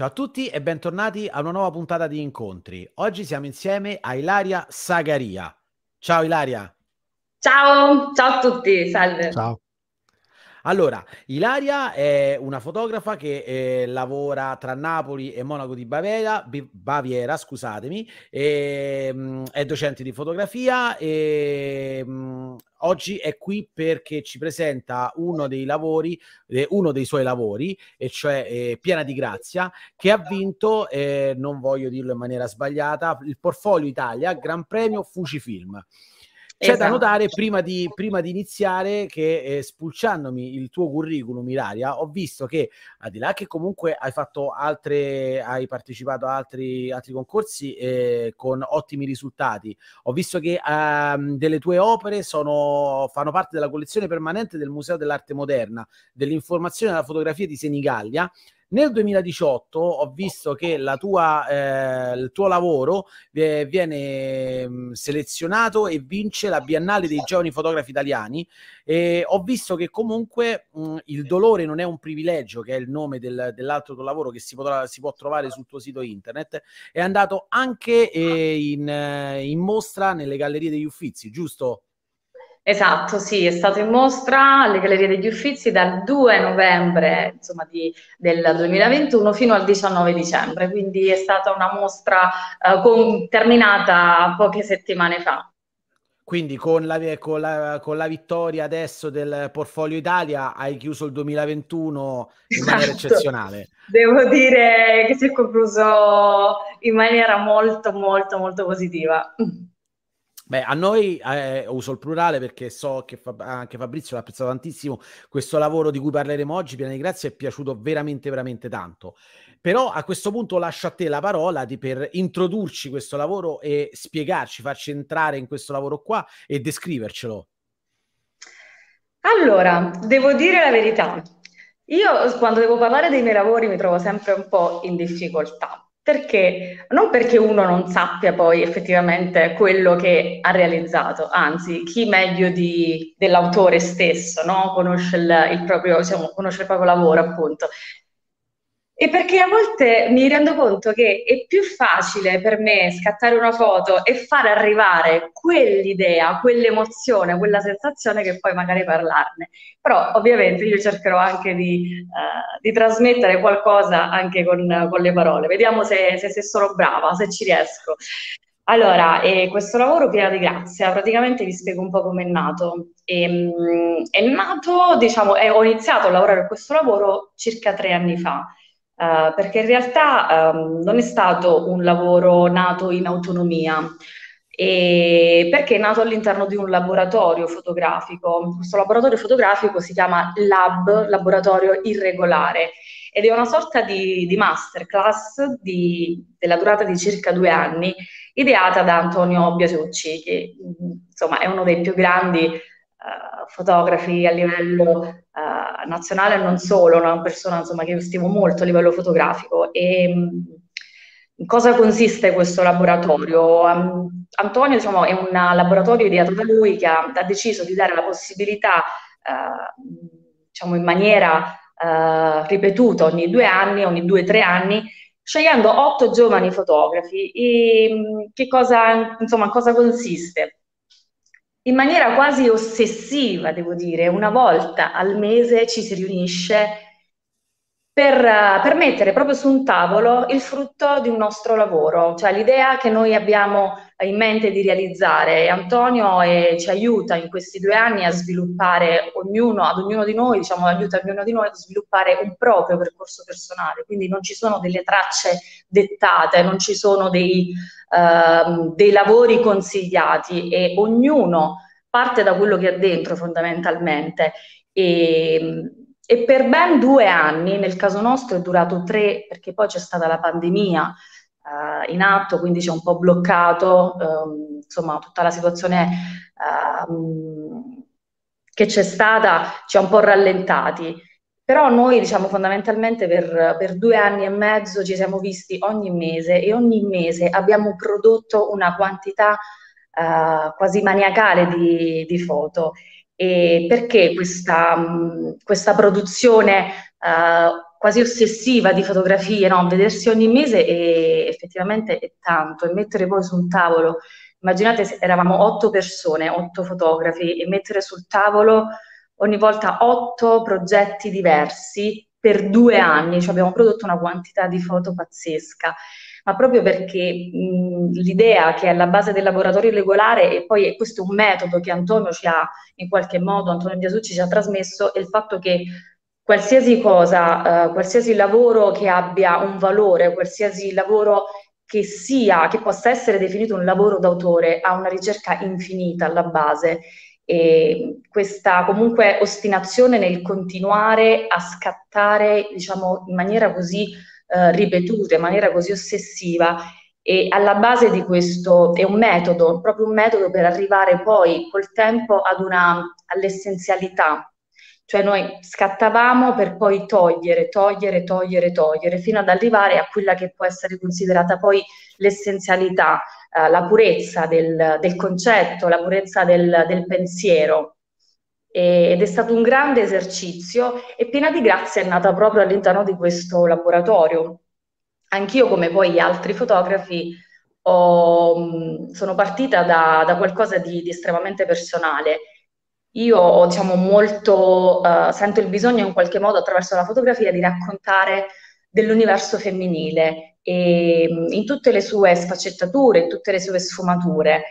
Ciao a tutti e bentornati a una nuova puntata di Incontri. Oggi siamo insieme a Ilaria Sagaria. Ciao Ilaria. Ciao, ciao a tutti, salve. Ciao. Allora, Ilaria è una fotografa che eh, lavora tra Napoli e Monaco di Baviera, Baviera scusatemi, e, mh, mm, è docente di fotografia e mh, mm, oggi è qui perché ci presenta uno dei lavori, eh, uno dei suoi lavori, e cioè eh, Piena di Grazia, che ha vinto, eh, non voglio dirlo in maniera sbagliata, il Portfolio Italia Gran Premio Fujifilm. C'è esatto. da notare prima di, prima di iniziare che eh, spulciandomi il tuo curriculum, Ilaria, ho visto che al di là che comunque hai fatto altre, hai partecipato a altri, altri concorsi eh, con ottimi risultati, ho visto che ehm, delle tue opere sono, fanno parte della collezione permanente del Museo dell'Arte Moderna, dell'informazione e della fotografia di Senigallia nel 2018 ho visto che tua, eh, il tuo lavoro eh, viene mh, mm, selezionato e vince la Biennale dei giovani fotografi italiani e ho visto che comunque mh, mm, il dolore non è un privilegio, che è il nome del, dell'altro tuo lavoro che si, potrà, si, può trovare sul tuo sito internet, è andato anche eh, in, eh, in mostra nelle gallerie degli Uffizi, giusto? Esatto, sì, è stato in mostra alle Gallerie degli Uffizi dal 2 novembre insomma, di, del 2021 fino al 19 dicembre, quindi è stata una mostra eh, con, terminata poche settimane fa. Quindi con la, con, la, con la, vittoria adesso del Portfolio Italia hai chiuso il 2021 in maniera esatto. eccezionale. Devo dire che si è concluso in maniera molto molto molto positiva. Beh, a noi eh, uso il plurale perché so che fa, anche Fabrizio l'ha apprezzato tantissimo. Questo lavoro di cui parleremo oggi, piena di grazia, è piaciuto veramente, veramente tanto. Però a questo punto lascio a te la parola di, per introdurci questo lavoro e spiegarci, farci entrare in questo lavoro qua e descrivercelo. Allora, devo dire la verità. Io quando devo parlare dei miei lavori mi trovo sempre un po' in difficoltà perché? Non perché uno non sappia poi effettivamente quello che ha realizzato, anzi, chi meglio di, dell'autore stesso no? conosce, il, il proprio, diciamo, conosce il proprio lavoro, appunto. E perché a volte mi rendo conto che è più facile per me scattare una foto e far arrivare quell'idea, quell'emozione, quella sensazione che poi magari parlarne. Però ovviamente io cercherò anche di, uh, di trasmettere qualcosa anche con, con le parole. Vediamo se, se, se, sono brava, se ci riesco. Allora, eh, questo lavoro pieno di grazia, praticamente vi spiego un po' come è nato. E, um, è nato, diciamo, eh, ho iniziato a lavorare a questo lavoro circa tre anni fa. Uh, perché in realtà um, non è stato un lavoro nato in autonomia, e perché è nato all'interno di un laboratorio fotografico. Questo laboratorio fotografico si chiama Lab, Laboratorio Irregolare, ed è una sorta di, di masterclass di, della durata di circa due anni, ideata da Antonio Biasucci, che insomma è uno dei più grandi uh, fotografi a livello uh, nazionale e non solo, una persona insomma, che io stimo molto a livello fotografico. E, in cosa consiste questo laboratorio? Um, Antonio diciamo, è un laboratorio ideato da lui che ha, ha deciso di dare la possibilità, uh, diciamo in maniera uh, ripetuta ogni due anni, ogni due o tre anni, scegliendo otto giovani fotografi. E, che cosa, insomma, cosa consiste? In maniera quasi ossessiva, devo dire, una volta al mese ci si riunisce per, per, mettere proprio su un tavolo il frutto di un nostro lavoro, cioè l'idea che noi abbiamo in mente di realizzare. Antonio eh, ci aiuta in questi due anni a sviluppare ognuno, ad ognuno di noi, diciamo, aiuta ognuno di noi a sviluppare un proprio percorso personale, quindi non ci sono delle tracce dettate, non ci sono dei, uh, dei lavori consigliati e ognuno parte da quello che ha dentro fondamentalmente. E, e per ben due anni, nel caso nostro è durato tre, perché poi c'è stata la pandemia uh, in atto, quindi c'è un po' bloccato, um, insomma, tutta la situazione uh, che c'è stata ci ha un po' rallentati. Però noi, diciamo, fondamentalmente per, per, due anni e mezzo ci siamo visti ogni mese e ogni mese abbiamo prodotto una quantità uh, quasi maniacale di, di foto. E perché questa, questa produzione uh, quasi ossessiva di fotografie, no? Vedersi ogni mese è, effettivamente è tanto e mettere poi su un tavolo, immaginate se eravamo otto persone, otto fotografi e mettere sul tavolo ogni volta otto progetti diversi per due anni, cioè abbiamo prodotto una quantità di foto pazzesca ma proprio perché mh, l'idea che è alla base del laboratorio regolare, e poi questo è un metodo che Antonio ci ha in qualche modo, Antonio Biasucci ci ha trasmesso, è il fatto che qualsiasi cosa, eh, qualsiasi lavoro che abbia un valore, qualsiasi lavoro che sia, che possa essere definito un lavoro d'autore, ha una ricerca infinita alla base. E questa comunque ostinazione nel continuare a scattare, diciamo, in maniera così eh, ripetute in maniera così ossessiva e alla base di questo è un metodo, proprio un metodo per arrivare poi col tempo una, all'essenzialità. Cioè noi scattavamo per poi togliere, togliere, togliere, togliere, fino ad arrivare a quella che può essere considerata poi l'essenzialità, eh, la purezza del, del, concetto, la purezza del, del pensiero ed è stato un grande esercizio e Piena di Grazia è nata proprio all'interno di questo laboratorio. Anch'io, come poi gli altri fotografi, ho, sono partita da, da qualcosa di, di, estremamente personale. Io diciamo, molto, uh, sento il bisogno in qualche modo attraverso la fotografia di raccontare dell'universo femminile e, in tutte le sue sfaccettature, in tutte le sue sfumature.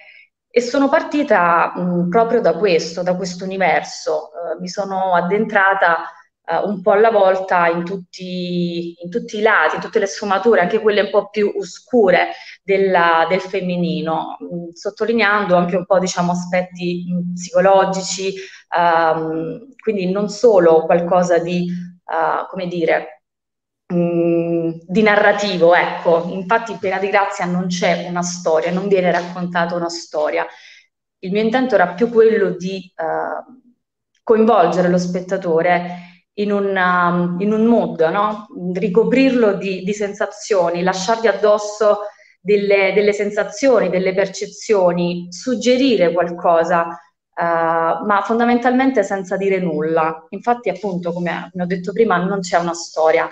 E sono partita mh, proprio da questo, da questo universo. Uh, mi sono addentrata uh, un po' alla volta in tutti, in tutti, i lati, in tutte le sfumature, anche quelle un po' più oscure della, del femminino, mh, sottolineando anche un po' diciamo, aspetti mh, psicologici, um, quindi non solo qualcosa di, uh, come dire, Di narrativo, ecco. Infatti in Piena di Grazia non c'è una storia, non viene raccontata una storia. Il mio intento era più quello di uh, coinvolgere lo spettatore in, una, in un mood, no? ricoprirlo di, di, sensazioni, lasciargli addosso delle, delle, sensazioni, delle percezioni, suggerire qualcosa, uh, ma fondamentalmente senza dire nulla. Infatti, appunto, come ho detto prima, non c'è una storia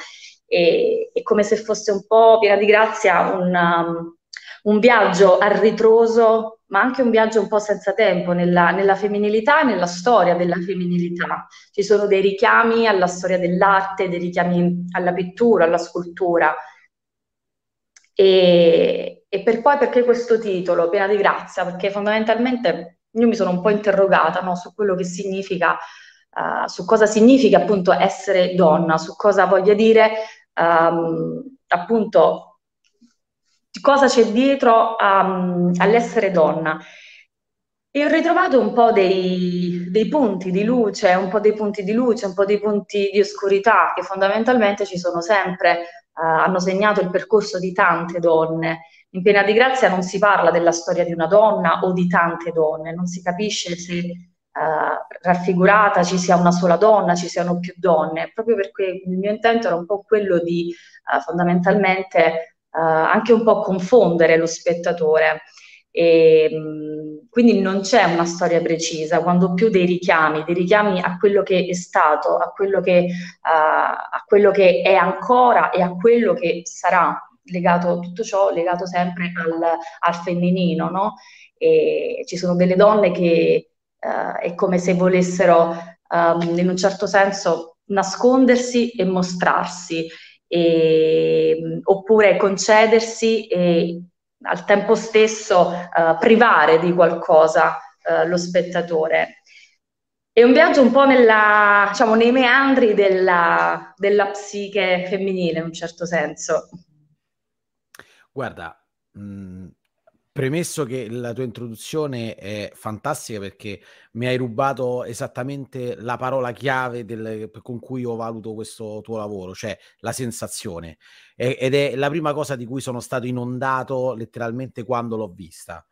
e, è come se fosse un po' piena di grazia un, um, un viaggio a ritroso, ma anche un viaggio un po' senza tempo nella, nella femminilità e nella storia della femminilità. Ci sono dei richiami alla storia dell'arte, dei richiami alla pittura, alla scultura. E, e per poi perché questo titolo, Piena di grazia? Perché fondamentalmente io mi sono un po' interrogata no, su quello che significa, uh, su cosa significa appunto essere donna, su cosa voglia dire um, appunto cosa c'è dietro um, all'essere donna. E ho ritrovato un po' dei, dei, punti di luce, un po' dei punti di luce, un po' dei punti di oscurità che fondamentalmente ci sono sempre, uh, hanno segnato il percorso di tante donne. In Pena di Grazia non si parla della storia di una donna o di tante donne, non si capisce se eh, raffigurata ci sia una sola donna, ci siano più donne, proprio perché il mio intento era un po' quello di uh, fondamentalmente uh, anche un po' confondere lo spettatore. E, quindi non c'è una storia precisa, quando più dei richiami, dei richiami a quello che è stato, a quello che, a quello che è ancora e a quello che sarà legato tutto ciò legato sempre al, al femminino, no? E ci sono delle donne che uh, è come se volessero um, in un certo senso nascondersi e mostrarsi, e, oppure concedersi e al tempo stesso uh, privare di qualcosa uh, lo spettatore. È un viaggio un po' nella, diciamo, nei meandri della, della psiche femminile, in un certo senso. Guarda, mh, mm, Premesso che la tua introduzione è fantastica perché mi hai rubato esattamente la parola chiave del, con cui io valuto questo tuo lavoro, cioè la sensazione. E, ed è la prima cosa di cui sono stato inondato letteralmente quando l'ho vista.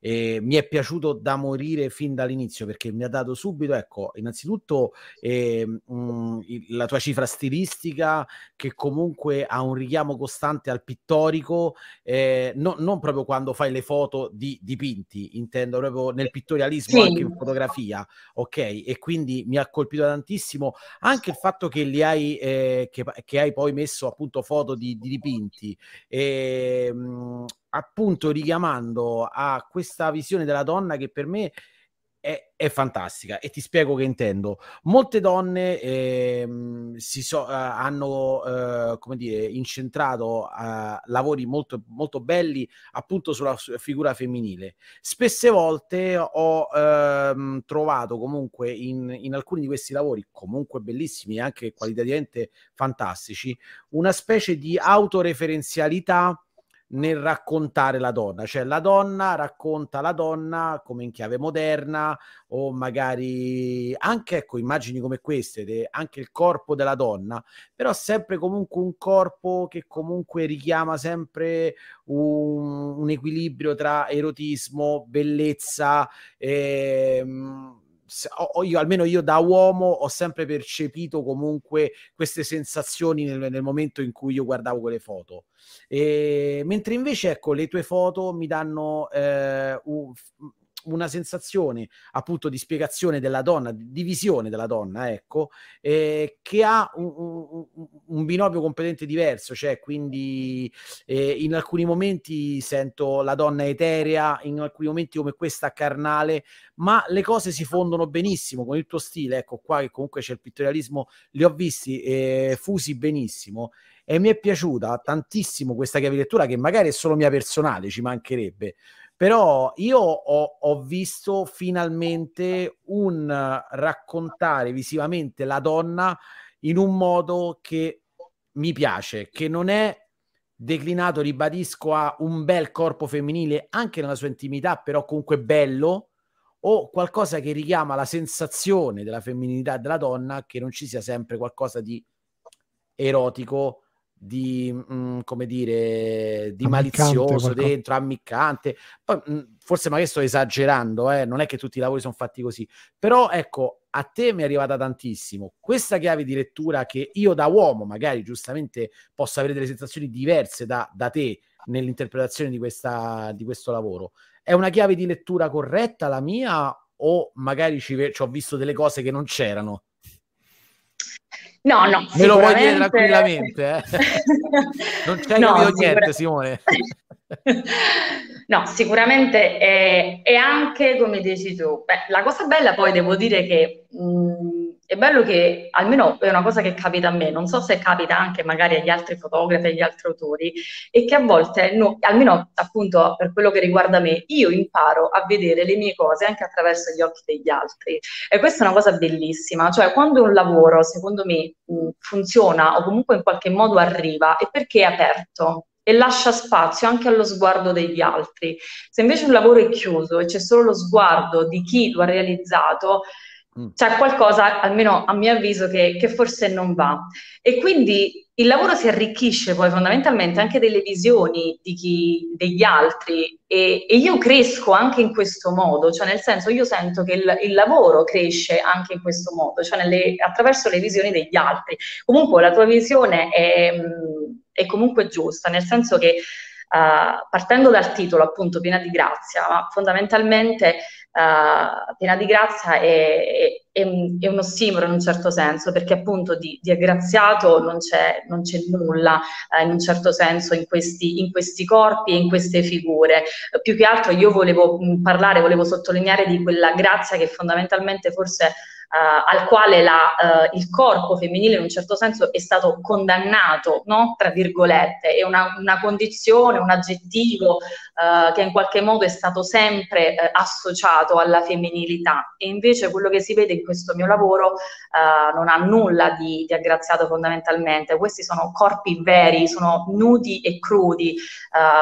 Eh, mi è piaciuto da morire fin dall'inizio perché mi ha dato subito, ecco, innanzitutto eh, mh, la tua cifra stilistica che comunque ha un richiamo costante al pittorico, eh, no, non proprio quando fai le foto di dipinti, intendo proprio nel pittorialismo, sì. anche in fotografia, ok? E quindi mi ha colpito tantissimo anche il fatto che li hai, eh, che, che hai poi messo appunto foto di, di dipinti. E, ehm, mh, appunto richiamando a questa visione della donna che per me è, è fantastica e ti spiego che intendo. Molte donne eh, si so, uh, hanno uh, come dire, incentrato uh, lavori molto, molto belli appunto sulla figura femminile. Spesse volte ho ehm, trovato comunque in, in alcuni di questi lavori, comunque bellissimi e anche qualitativamente fantastici, una specie di autoreferenzialità nel raccontare la donna, cioè la donna racconta la donna come in chiave moderna o magari anche ecco immagini come queste, anche il corpo della donna, però sempre comunque un corpo che comunque richiama sempre un, un equilibrio tra erotismo, bellezza, ehm, io, almeno io da uomo ho sempre percepito comunque queste sensazioni nel, nel momento in cui io guardavo quelle foto. E, mentre invece, ecco, le tue foto mi danno eh, un, una sensazione appunto di spiegazione della donna, di visione della donna, ecco, eh, che ha un, un, un, binomio completamente diverso, cioè quindi eh, in alcuni momenti sento la donna eterea, in alcuni momenti come questa carnale, ma le cose si fondono benissimo con il tuo stile, ecco qua che comunque c'è il pittorialismo, li ho visti eh, fusi benissimo e mi è piaciuta tantissimo questa chiave lettura che magari è solo mia personale, ci mancherebbe, però io ho, ho, visto finalmente un raccontare visivamente la donna in un modo che mi piace, che non è declinato, ribadisco, a un bel corpo femminile anche nella sua intimità, però comunque bello, o qualcosa che richiama la sensazione della femminilità della donna, che non ci sia sempre qualcosa di erotico, di, mh, mm, come dire, di malizioso qualcosa. dentro, ammiccante. Poi, mh, mm, forse magari sto esagerando, eh? non è che tutti i lavori sono fatti così, però ecco, a te mi è arrivata tantissimo questa chiave di lettura che io da uomo magari giustamente posso avere delle sensazioni diverse da, da te nell'interpretazione di, questa, di questo lavoro. È una chiave di lettura corretta la mia o magari ci, ci ho visto delle cose che non c'erano? No, no. Me lo puoi dire tranquillamente, eh? non c'è no, niente, Simone. no, sicuramente è, è, anche come dici tu. Beh, la cosa bella poi devo dire che mh, mm, è bello che almeno è una cosa che capita a me, non so se capita anche magari agli altri fotografi, agli altri autori, e che a volte, no, almeno appunto per quello che riguarda me, io imparo a vedere le mie cose anche attraverso gli occhi degli altri. E questa è una cosa bellissima, cioè quando un lavoro, secondo me, funziona o comunque in qualche modo arriva, è perché è aperto, e lascia spazio anche allo sguardo degli altri. Se invece un lavoro è chiuso e c'è solo lo sguardo di chi lo ha realizzato. C'è qualcosa, almeno a mio avviso, che, che, forse non va. E quindi il lavoro si arricchisce poi fondamentalmente anche delle visioni chi, degli altri e, e, io cresco anche in questo modo, cioè nel senso io sento che il, il lavoro cresce anche in questo modo, cioè nelle, attraverso le visioni degli altri. Comunque la tua visione è, è comunque giusta, nel senso che Uh, partendo dal titolo appunto Piena di Grazia, ma fondamentalmente uh, Piena di Grazia è, è, è, un ossimoro in un certo senso, perché appunto di, di aggraziato non c'è, non c'è nulla uh, in un certo senso in questi, in questi, corpi e in queste figure. più che altro io volevo parlare, volevo sottolineare di quella grazia che fondamentalmente forse al quale la, uh, il corpo femminile in un certo senso è stato condannato, no? tra virgolette, è una, una condizione, un aggettivo uh, che in qualche modo è stato sempre associato alla femminilità. E invece quello che si vede in questo mio lavoro non ha nulla di, di, aggraziato fondamentalmente, questi sono corpi veri, sono nudi e crudi,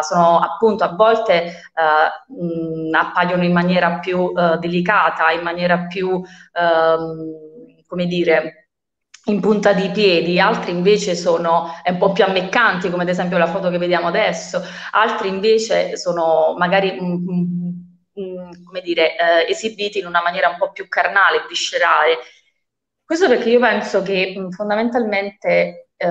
sono appunto a volte mh, appaiono in maniera più delicata, in maniera più come dire, in punta di piedi, altri invece sono un po' più ammeccanti, come ad esempio la foto che vediamo adesso, altri invece sono magari un, come dire, eh, esibiti in una maniera un po' più carnale, viscerale. Questo perché io penso che fondamentalmente eh,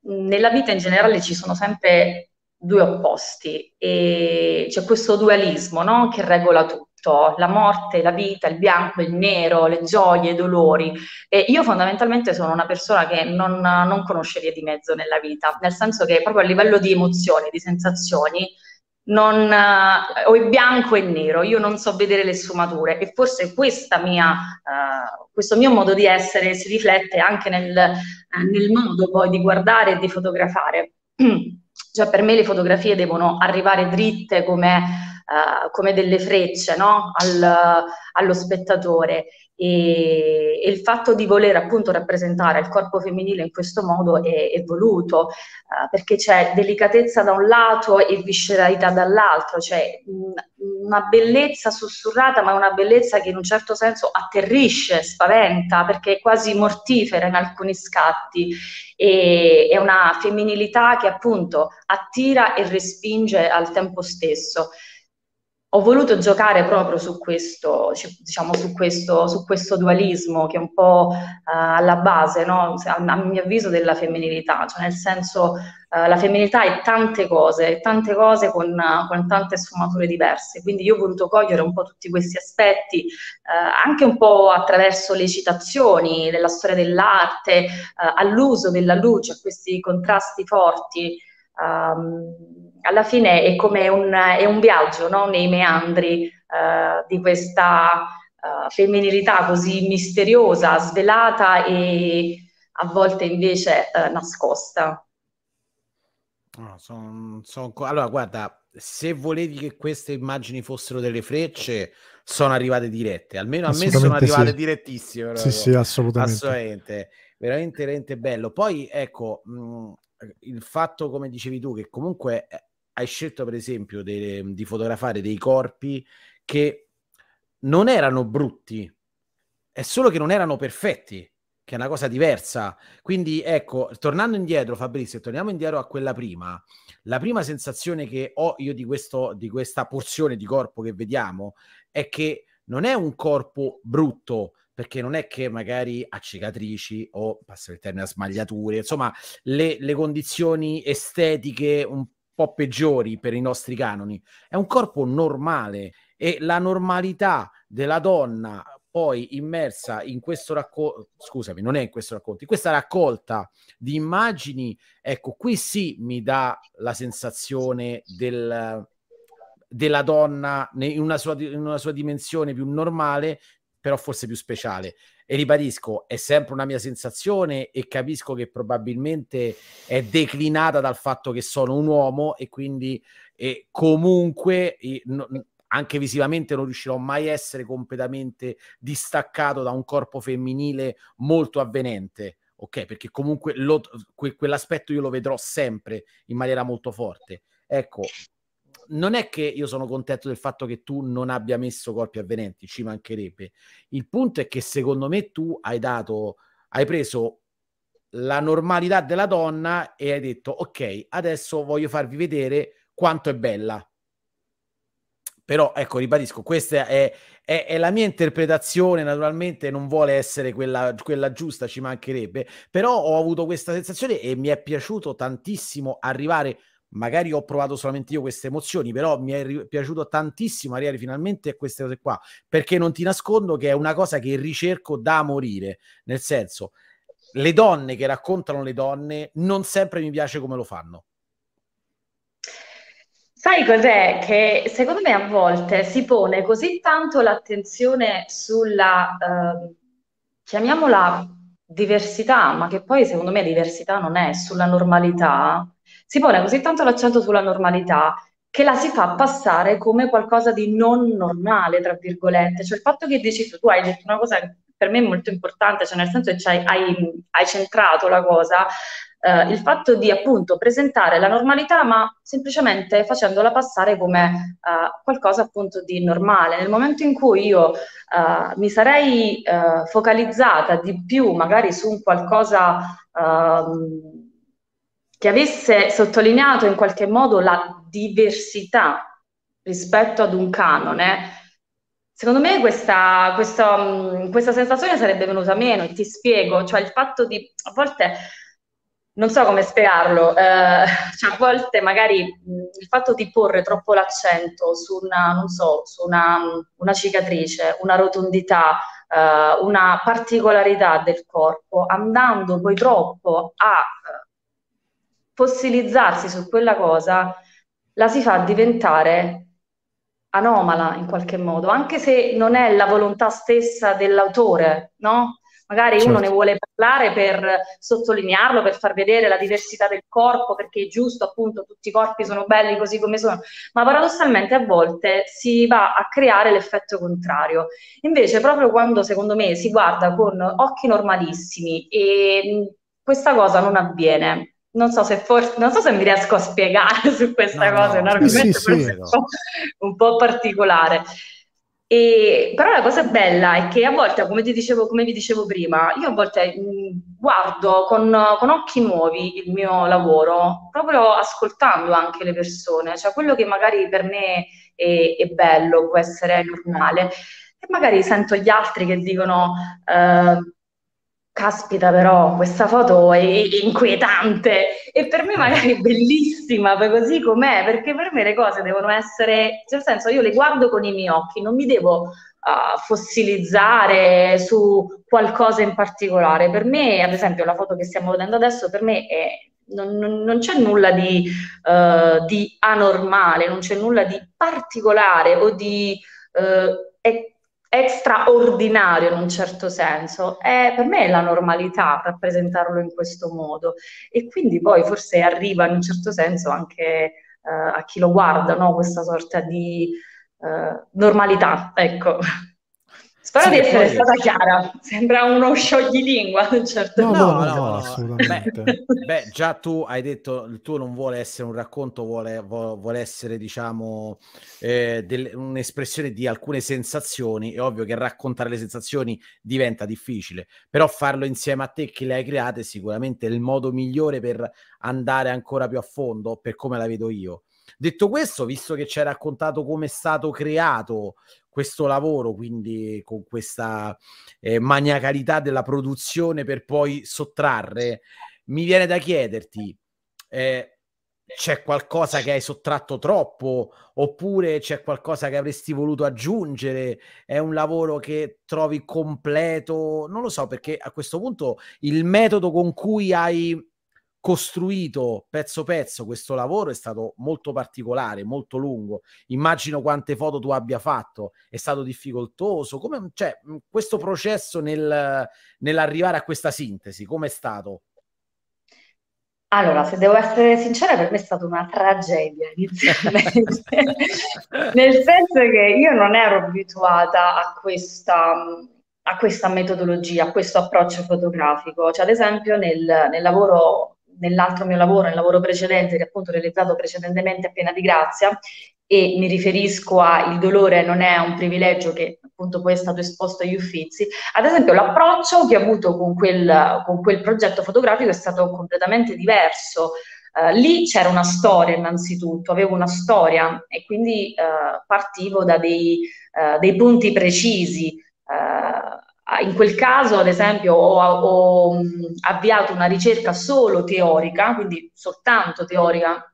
nella vita in generale ci sono sempre due opposti e c'è questo dualismo no? che regola tutto la morte, la vita, il bianco, il nero, le gioie, i dolori. E io fondamentalmente sono una persona che non, non conosce via di mezzo nella vita, nel senso che proprio a livello di emozioni, di sensazioni, non, uh, o è bianco e nero, io non so vedere le sfumature e forse mia, uh, questo mio modo di essere si riflette anche nel, nel modo poi di guardare e di fotografare. cioè per me le fotografie devono arrivare dritte come uh, come delle frecce no? Al, allo spettatore. E, e, il fatto di voler appunto rappresentare il corpo femminile in questo modo è, è voluto uh, perché c'è delicatezza da un lato e visceralità dall'altro, c'è mh, una bellezza sussurrata ma una bellezza che in un certo senso atterrisce, spaventa perché è quasi mortifera in alcuni scatti. E è una femminilità che appunto attira e respinge al tempo stesso ho voluto giocare proprio su questo, diciamo, su questo, su questo dualismo che è un po' uh, alla base, no? a, mio avviso, della femminilità, cioè nel senso uh, la femminilità è tante cose, tante cose con, con, tante sfumature diverse, quindi io ho voluto cogliere un po' tutti questi aspetti, anche un po' attraverso le citazioni della storia dell'arte, all'uso della luce, a questi contrasti forti. Um, alla fine è come un, è un viaggio no? nei meandri uh, di questa uh, femminilità così misteriosa, svelata e a volte invece uh, nascosta. No, son, son... Allora, guarda, se volevi che queste immagini fossero delle frecce, sono arrivate dirette. Almeno a me sono arrivate sì. direttissime. Sì, sì, assolutamente. Assolutamente. Veramente, veramente bello. Poi, ecco, mh, il fatto, come dicevi tu, che comunque eh, hai scelto per esempio de, di fotografare dei corpi che non erano brutti, è solo che non erano perfetti, che è una cosa diversa. Quindi ecco, tornando indietro Fabrizio, torniamo indietro a quella prima, la prima sensazione che ho io di, questo, di questa porzione di corpo che vediamo è che non è un corpo brutto, perché non è che magari ha cicatrici o, passa il termine, a smagliature, insomma, le, le condizioni estetiche un po' peggiori per i nostri canoni. È un corpo normale e la normalità della donna poi immersa in questo racconto, scusami, non è in questo racconto, in questa raccolta di immagini, ecco, qui sì mi dà la sensazione del, della donna in una, sua, in una sua dimensione più normale, però forse più speciale. E ribadisco, è sempre una mia sensazione e capisco che probabilmente è declinata dal fatto che sono un uomo e quindi eh, comunque eh, no, anche visivamente non riuscirò mai a essere completamente distaccato da un corpo femminile molto avvenente. Ok, perché comunque lo, que, quell'aspetto io lo vedrò sempre in maniera molto forte. Ecco, non è che io sono contento del fatto che tu non abbia messo corpi avvenenti, ci mancherebbe. Il punto è che secondo me tu hai dato, hai preso la normalità della donna e hai detto ok, adesso voglio farvi vedere quanto è bella. Però ecco, ribadisco, questa è, è, è la mia interpretazione, naturalmente non vuole essere quella, quella giusta, ci mancherebbe, però ho avuto questa sensazione e mi è piaciuto tantissimo arrivare magari ho provato solamente io queste emozioni, però mi è ri- piaciuto tantissimo arrivare finalmente a queste cose qua, perché non ti nascondo che è una cosa che ricerco da morire, nel senso, le donne che raccontano le donne non sempre mi piace come lo fanno. Sai cos'è? Che secondo me a volte si pone così tanto l'attenzione sulla, eh, chiamiamola diversità, ma che poi secondo me diversità non è, sulla normalità, si pone così tanto l'accento sulla normalità che la si fa passare come qualcosa di non normale, tra virgolette. Cioè il fatto che dici tu, tu hai detto una cosa per me molto importante, cioè nel senso che hai, hai centrato la cosa, eh, il fatto di appunto presentare la normalità ma semplicemente facendola passare come eh, qualcosa appunto di normale. Nel momento in cui io eh, mi sarei eh, focalizzata di più magari su un qualcosa ehm, che avesse sottolineato in qualche modo la diversità rispetto ad un canone, secondo me questa, questa, questa sensazione sarebbe venuta meno e ti spiego, cioè il fatto di a volte non so come spiegarlo, eh, cioè a volte magari il fatto di porre troppo l'accento su una, so, su una, una cicatrice, una rotondità, eh, una particolarità del corpo, andando poi troppo a eh, fossilizzarsi su quella cosa, la si fa diventare anomala in qualche modo, anche se non è la volontà stessa dell'autore, no? Magari certo. uno ne vuole parlare per sottolinearlo, per far vedere la diversità del corpo, perché è giusto, appunto, tutti i corpi sono belli così come sono, ma paradossalmente a volte si va a creare l'effetto contrario. Invece, proprio quando secondo me si guarda con occhi normalissimi e questa cosa non avviene, non so se forse non so se mi riesco a spiegare su questa no, cosa, no, è un argomento sì, sì, un, po', un po' particolare. E, però la cosa bella è che a volte, come, ti dicevo, come vi dicevo prima, io a volte mh, guardo con, con, occhi nuovi il mio lavoro, proprio ascoltando anche le persone, cioè quello che magari per me è, è bello, può essere normale, e magari sento gli altri che dicono... Eh, caspita però questa foto è inquietante e per me magari è bellissima così com'è, perché per me le cose devono essere, nel senso io le guardo con i miei occhi, non mi devo uh, fossilizzare su qualcosa in particolare. Per me, ad esempio, la foto che stiamo vedendo adesso, per me è, non, non, non, c'è nulla di, uh, di, anormale, non c'è nulla di particolare o di... Uh, straordinario in un certo senso, è, per me è la normalità rappresentarlo in questo modo e quindi poi forse arriva in un certo senso anche eh, a chi lo guarda, no? questa sorta di eh, normalità, ecco. Spero sì, di essere poi... stata chiara, sembra uno scioglilingua. Certo no, no, no, no, assolutamente. Beh, beh, già tu hai detto il tuo non vuole essere un racconto, vuole, vuole essere, diciamo, eh, del, un'espressione di alcune sensazioni. È ovvio che raccontare le sensazioni diventa difficile, però farlo insieme a te che le hai create sicuramente è il modo migliore per andare ancora più a fondo, per come la vedo io. Detto questo, visto che ci hai raccontato come è stato creato questo lavoro, quindi con questa eh, maniacalità della produzione per poi sottrarre, mi viene da chiederti, eh, c'è qualcosa che hai sottratto troppo oppure c'è qualcosa che avresti voluto aggiungere? È un lavoro che trovi completo? Non lo so perché a questo punto il metodo con cui hai costruito pezzo pezzo questo lavoro è stato molto particolare, molto lungo. Immagino quante foto tu abbia fatto, è stato difficoltoso. Come, cioè, questo processo nel, nell'arrivare a questa sintesi, come è stato? Allora, se devo essere sincera, per me è stata una tragedia inizialmente, nel senso che io non ero abituata a questa, a questa metodologia, a questo approccio fotografico. Cioè, ad esempio, nel, nel lavoro nell'altro mio lavoro, nel lavoro precedente, che appunto ho realizzato precedentemente a Piena di Grazia, e mi riferisco a il dolore non è un privilegio che appunto poi è stato esposto agli uffizi. Ad esempio l'approccio che ho avuto con quel, con quel progetto fotografico è stato completamente diverso. Uh, lì c'era una storia innanzitutto, avevo una storia e quindi uh, partivo da dei, uh, dei punti precisi. In quel caso, ad esempio, ho, ho avviato una ricerca solo teorica, quindi soltanto teorica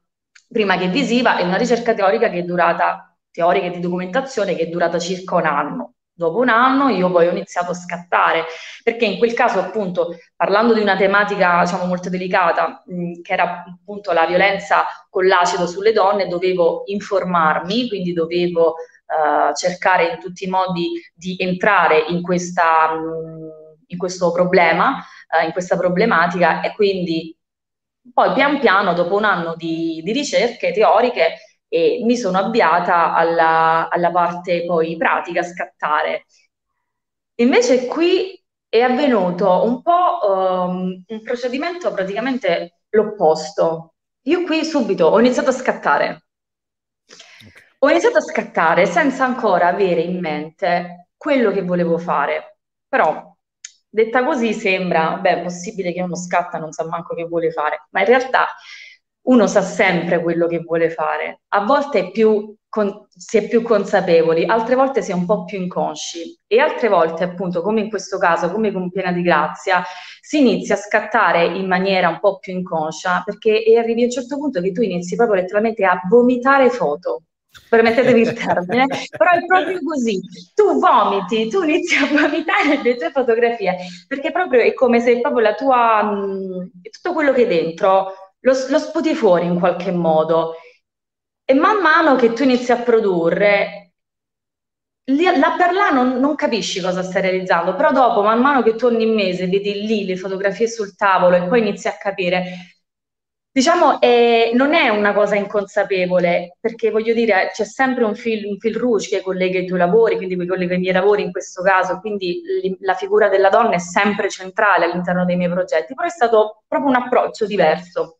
prima che visiva, e una ricerca teorica che è durata, teorica di documentazione, che è durata circa un anno. Dopo un anno io poi ho iniziato a scattare, perché in quel caso appunto, parlando di una tematica diciamo molto delicata, mh, che era appunto la violenza con l'acido sulle donne, dovevo informarmi, quindi dovevo uh, cercare in tutti i modi di entrare in, questa, mh, in questo problema, uh, in questa problematica e quindi poi pian piano, dopo un anno di, di ricerche teoriche, eh, mi sono avviata alla, alla parte poi pratica, scattare. Invece qui è avvenuto un po' um, un procedimento praticamente l'opposto. Io qui subito ho iniziato a scattare. Ho iniziato a scattare senza ancora avere in mente quello che volevo fare. Però, detta così, sembra, beh, possibile che uno scatta e non sa manco che vuole fare, ma in realtà uno sa sempre quello che vuole fare, a volte è più con, si è più consapevoli, altre volte si è un po' più inconsci e altre volte, appunto, come in questo caso, come con Piena di Grazia, si inizia a scattare in maniera un po' più inconscia perché arrivi a un certo punto che tu inizi proprio letteralmente a vomitare foto. Permettetevi il termine, però è proprio così. Tu vomiti, tu inizi a vomitare le tue fotografie, perché proprio è come se proprio la tua, mh, tutto quello che è dentro lo, lo sputi fuori in qualche modo e man mano che tu inizi a produrre, là per là non, non, capisci cosa stai realizzando, però dopo, man mano che tu ogni mese vedi lì le fotografie sul tavolo e poi inizi a capire, diciamo, eh, non è una cosa inconsapevole, perché voglio dire, c'è sempre un fil, un fil rouge che collega i tuoi lavori, quindi che collega i miei lavori in questo caso, quindi la figura della donna è sempre centrale all'interno dei miei progetti, però è stato proprio un approccio diverso.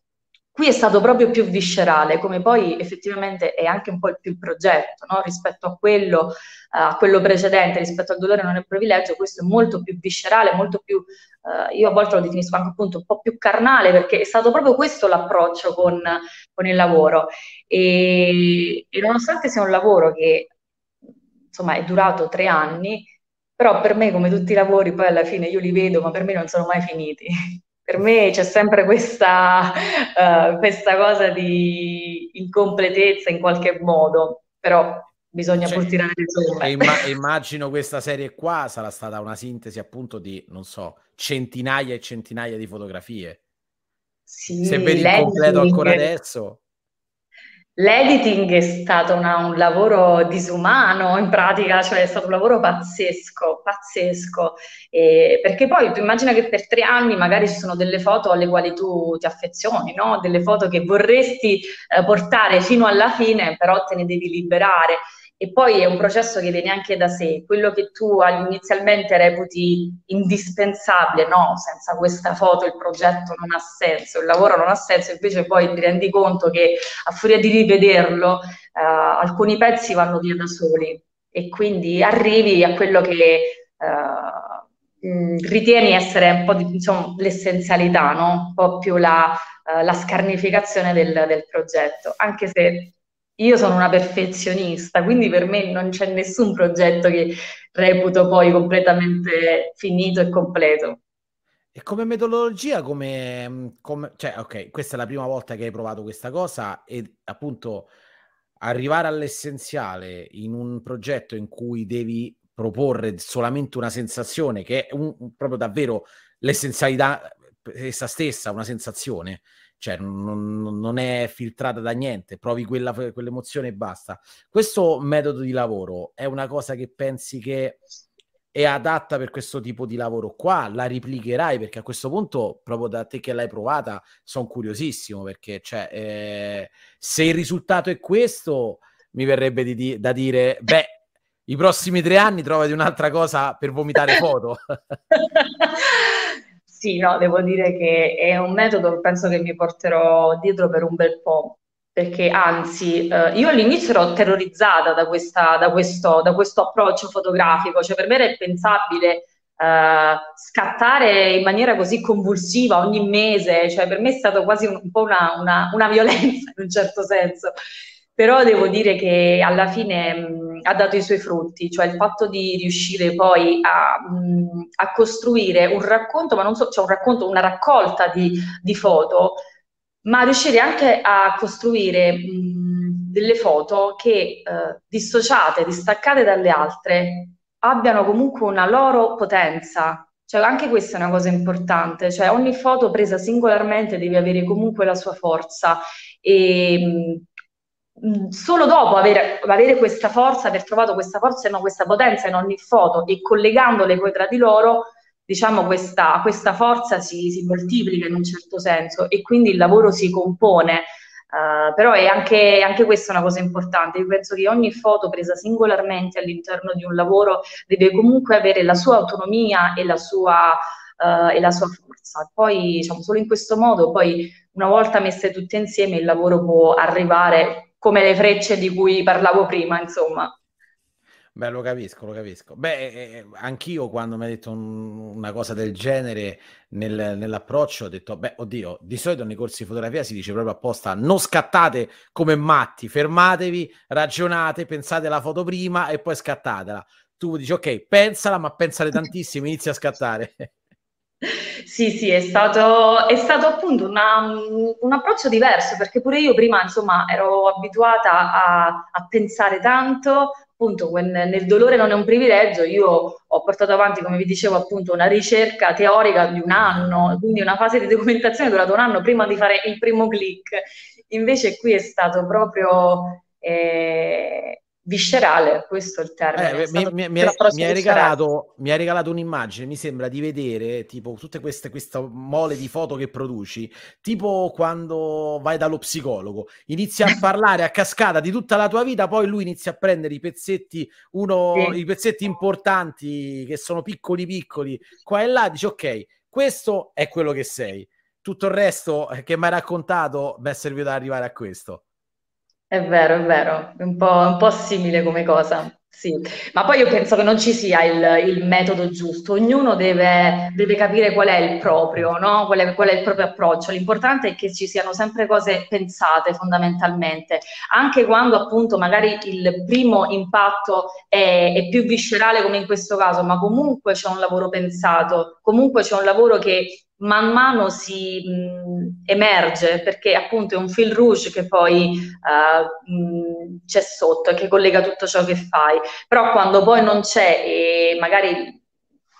Qui è stato proprio più viscerale, come poi effettivamente è anche un po' il più il progetto, no? rispetto a quello, uh, a quello, precedente, rispetto al dolore non è privilegio, questo è molto più viscerale, molto più, uh, io a volte lo definisco anche appunto un po' più carnale, perché è stato proprio questo l'approccio con, con il lavoro. E, e nonostante sia un lavoro che insomma è durato tre anni, però per me, come tutti i lavori, poi alla fine io li vedo, ma per me non sono mai finiti per me c'è sempre questa, uh, questa, cosa di incompletezza in qualche modo, però bisogna cioè, pur tirare le somme. Imma- immagino questa serie qua sarà stata una sintesi appunto di, non so, centinaia e centinaia di fotografie. Sì, Se vedi il completo ancora adesso... L'editing è stato una, un lavoro disumano, in pratica, cioè è stato un lavoro pazzesco, pazzesco, e, perché poi tu immagina che per tre anni magari ci sono delle foto alle quali tu ti affezioni, no? delle foto che vorresti eh, portare fino alla fine, però te ne devi liberare e poi è un processo che viene anche da sé, quello che tu inizialmente reputi indispensabile, no, senza questa foto il progetto non ha senso, il lavoro non ha senso, invece poi ti rendi conto che a furia di rivederlo eh, alcuni pezzi vanno via da soli. E quindi arrivi a quello che eh, ritieni essere un po' di, diciamo, l'essenzialità, no? un po' più la, uh, la scarnificazione del, del progetto, anche se io sono una perfezionista, quindi per me non c'è nessun progetto che reputo poi completamente finito e completo. E come metodologia, come, come, cioè, ok, questa è la prima volta che hai provato questa cosa e appunto arrivare all'essenziale in un progetto in cui devi proporre solamente una sensazione che è un, proprio davvero l'essenzialità essa stessa, una sensazione cioè non, non, è filtrata da niente, provi quella, quell'emozione e basta. Questo metodo di lavoro è una cosa che pensi che è adatta per questo tipo di lavoro qua? La replicherai? Perché a questo punto, proprio da te che l'hai provata, sono curiosissimo perché cioè, eh, se il risultato è questo, mi verrebbe di, di, da dire, beh, i prossimi tre anni trovati un'altra cosa per vomitare foto. Sì, no, devo dire che è un metodo che penso che mi porterò dietro per un bel po', perché anzi, eh, io all'inizio ero terrorizzata da, questa, da, questo, da questo approccio fotografico, cioè per me era impensabile Uh, scattare in maniera così convulsiva ogni mese, cioè per me è stato quasi un, un po' una, una, una, violenza in un certo senso, però devo dire che alla fine mh, ha dato i suoi frutti, cioè il fatto di riuscire poi a, mh, a costruire un racconto, ma non so, cioè un racconto, una raccolta di, di foto, ma riuscire anche a costruire mh, delle foto che eh, dissociate, distaccate dalle altre, abbiano comunque una loro potenza. Cioè, anche questa è una cosa importante, cioè ogni foto presa singolarmente deve avere comunque la sua forza e solo dopo avere, avere, questa forza, aver trovato questa forza e questa potenza in ogni foto e collegandole poi tra di loro, diciamo questa, questa forza si, si, moltiplica in un certo senso e quindi il lavoro si compone. Uh, però è anche, anche, questa una cosa importante. Io penso che ogni foto presa singolarmente all'interno di un lavoro deve comunque avere la sua autonomia e la sua, uh, e la sua forza. Poi, diciamo, solo in questo modo, poi una volta messe tutte insieme, il lavoro può arrivare come le frecce di cui parlavo prima, insomma. Beh, lo capisco, lo capisco. Beh, eh, eh, anch'io quando mi ha detto un, una cosa del genere nel, nell'approccio ho detto, beh, oddio, di solito nei corsi di fotografia si dice proprio apposta, non scattate come matti, fermatevi, ragionate, pensate la foto prima e poi scattatela. Tu dici, ok, pensala, ma pensale tantissimo, inizia a scattare. Sì, sì, è stato, è stato appunto una, un approccio diverso perché pure io prima, insomma, ero abituata a, a pensare tanto, appunto nel dolore non è un privilegio, io ho portato avanti, come vi dicevo, appunto una ricerca teorica di un anno, quindi una fase di documentazione durata un anno prima di fare il primo click. Invece qui è stato proprio eh, viscerale, questo è il termine. Eh, mi, mi, mi, hai regalato, mi, hai regalato, un'immagine, mi sembra di vedere tipo tutte queste questa mole di foto che produci, tipo quando vai dallo psicologo, inizi a parlare a cascata di tutta la tua vita, poi lui inizia a prendere i pezzetti, uno, sì. i pezzetti importanti che sono piccoli piccoli, qua e là, dici ok, questo è quello che sei. Tutto il resto che mi hai raccontato mi è servito ad arrivare a questo. È vero, è vero, è un po', un po' simile come cosa, sì. Ma poi io penso che non ci sia il, il metodo giusto, ognuno deve, deve, capire qual è il proprio, no? qual, è, qual, è, il proprio approccio. L'importante è che ci siano sempre cose pensate fondamentalmente, anche quando appunto magari il primo impatto è, è più viscerale come in questo caso, ma comunque c'è un lavoro pensato, comunque c'è un lavoro che man mano si mh, emerge perché appunto è un fil rouge che poi uh, mh, c'è sotto e che collega tutto ciò che fai, però quando poi non c'è e magari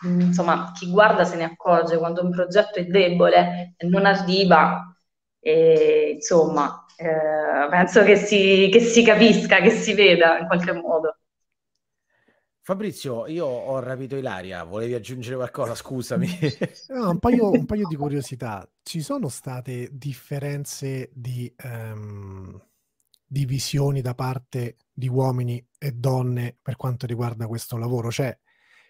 insomma chi guarda se ne accorge quando un progetto è debole e non arriva, e, insomma eh, penso che si, che si capisca, che si veda in qualche modo. Fabrizio, io ho rapito Ilaria, volevi aggiungere qualcosa? Scusami. No, un, paio, un, paio, di curiosità. Ci sono state differenze di, um, di, visioni da parte di uomini e donne per quanto riguarda questo lavoro? Cioè,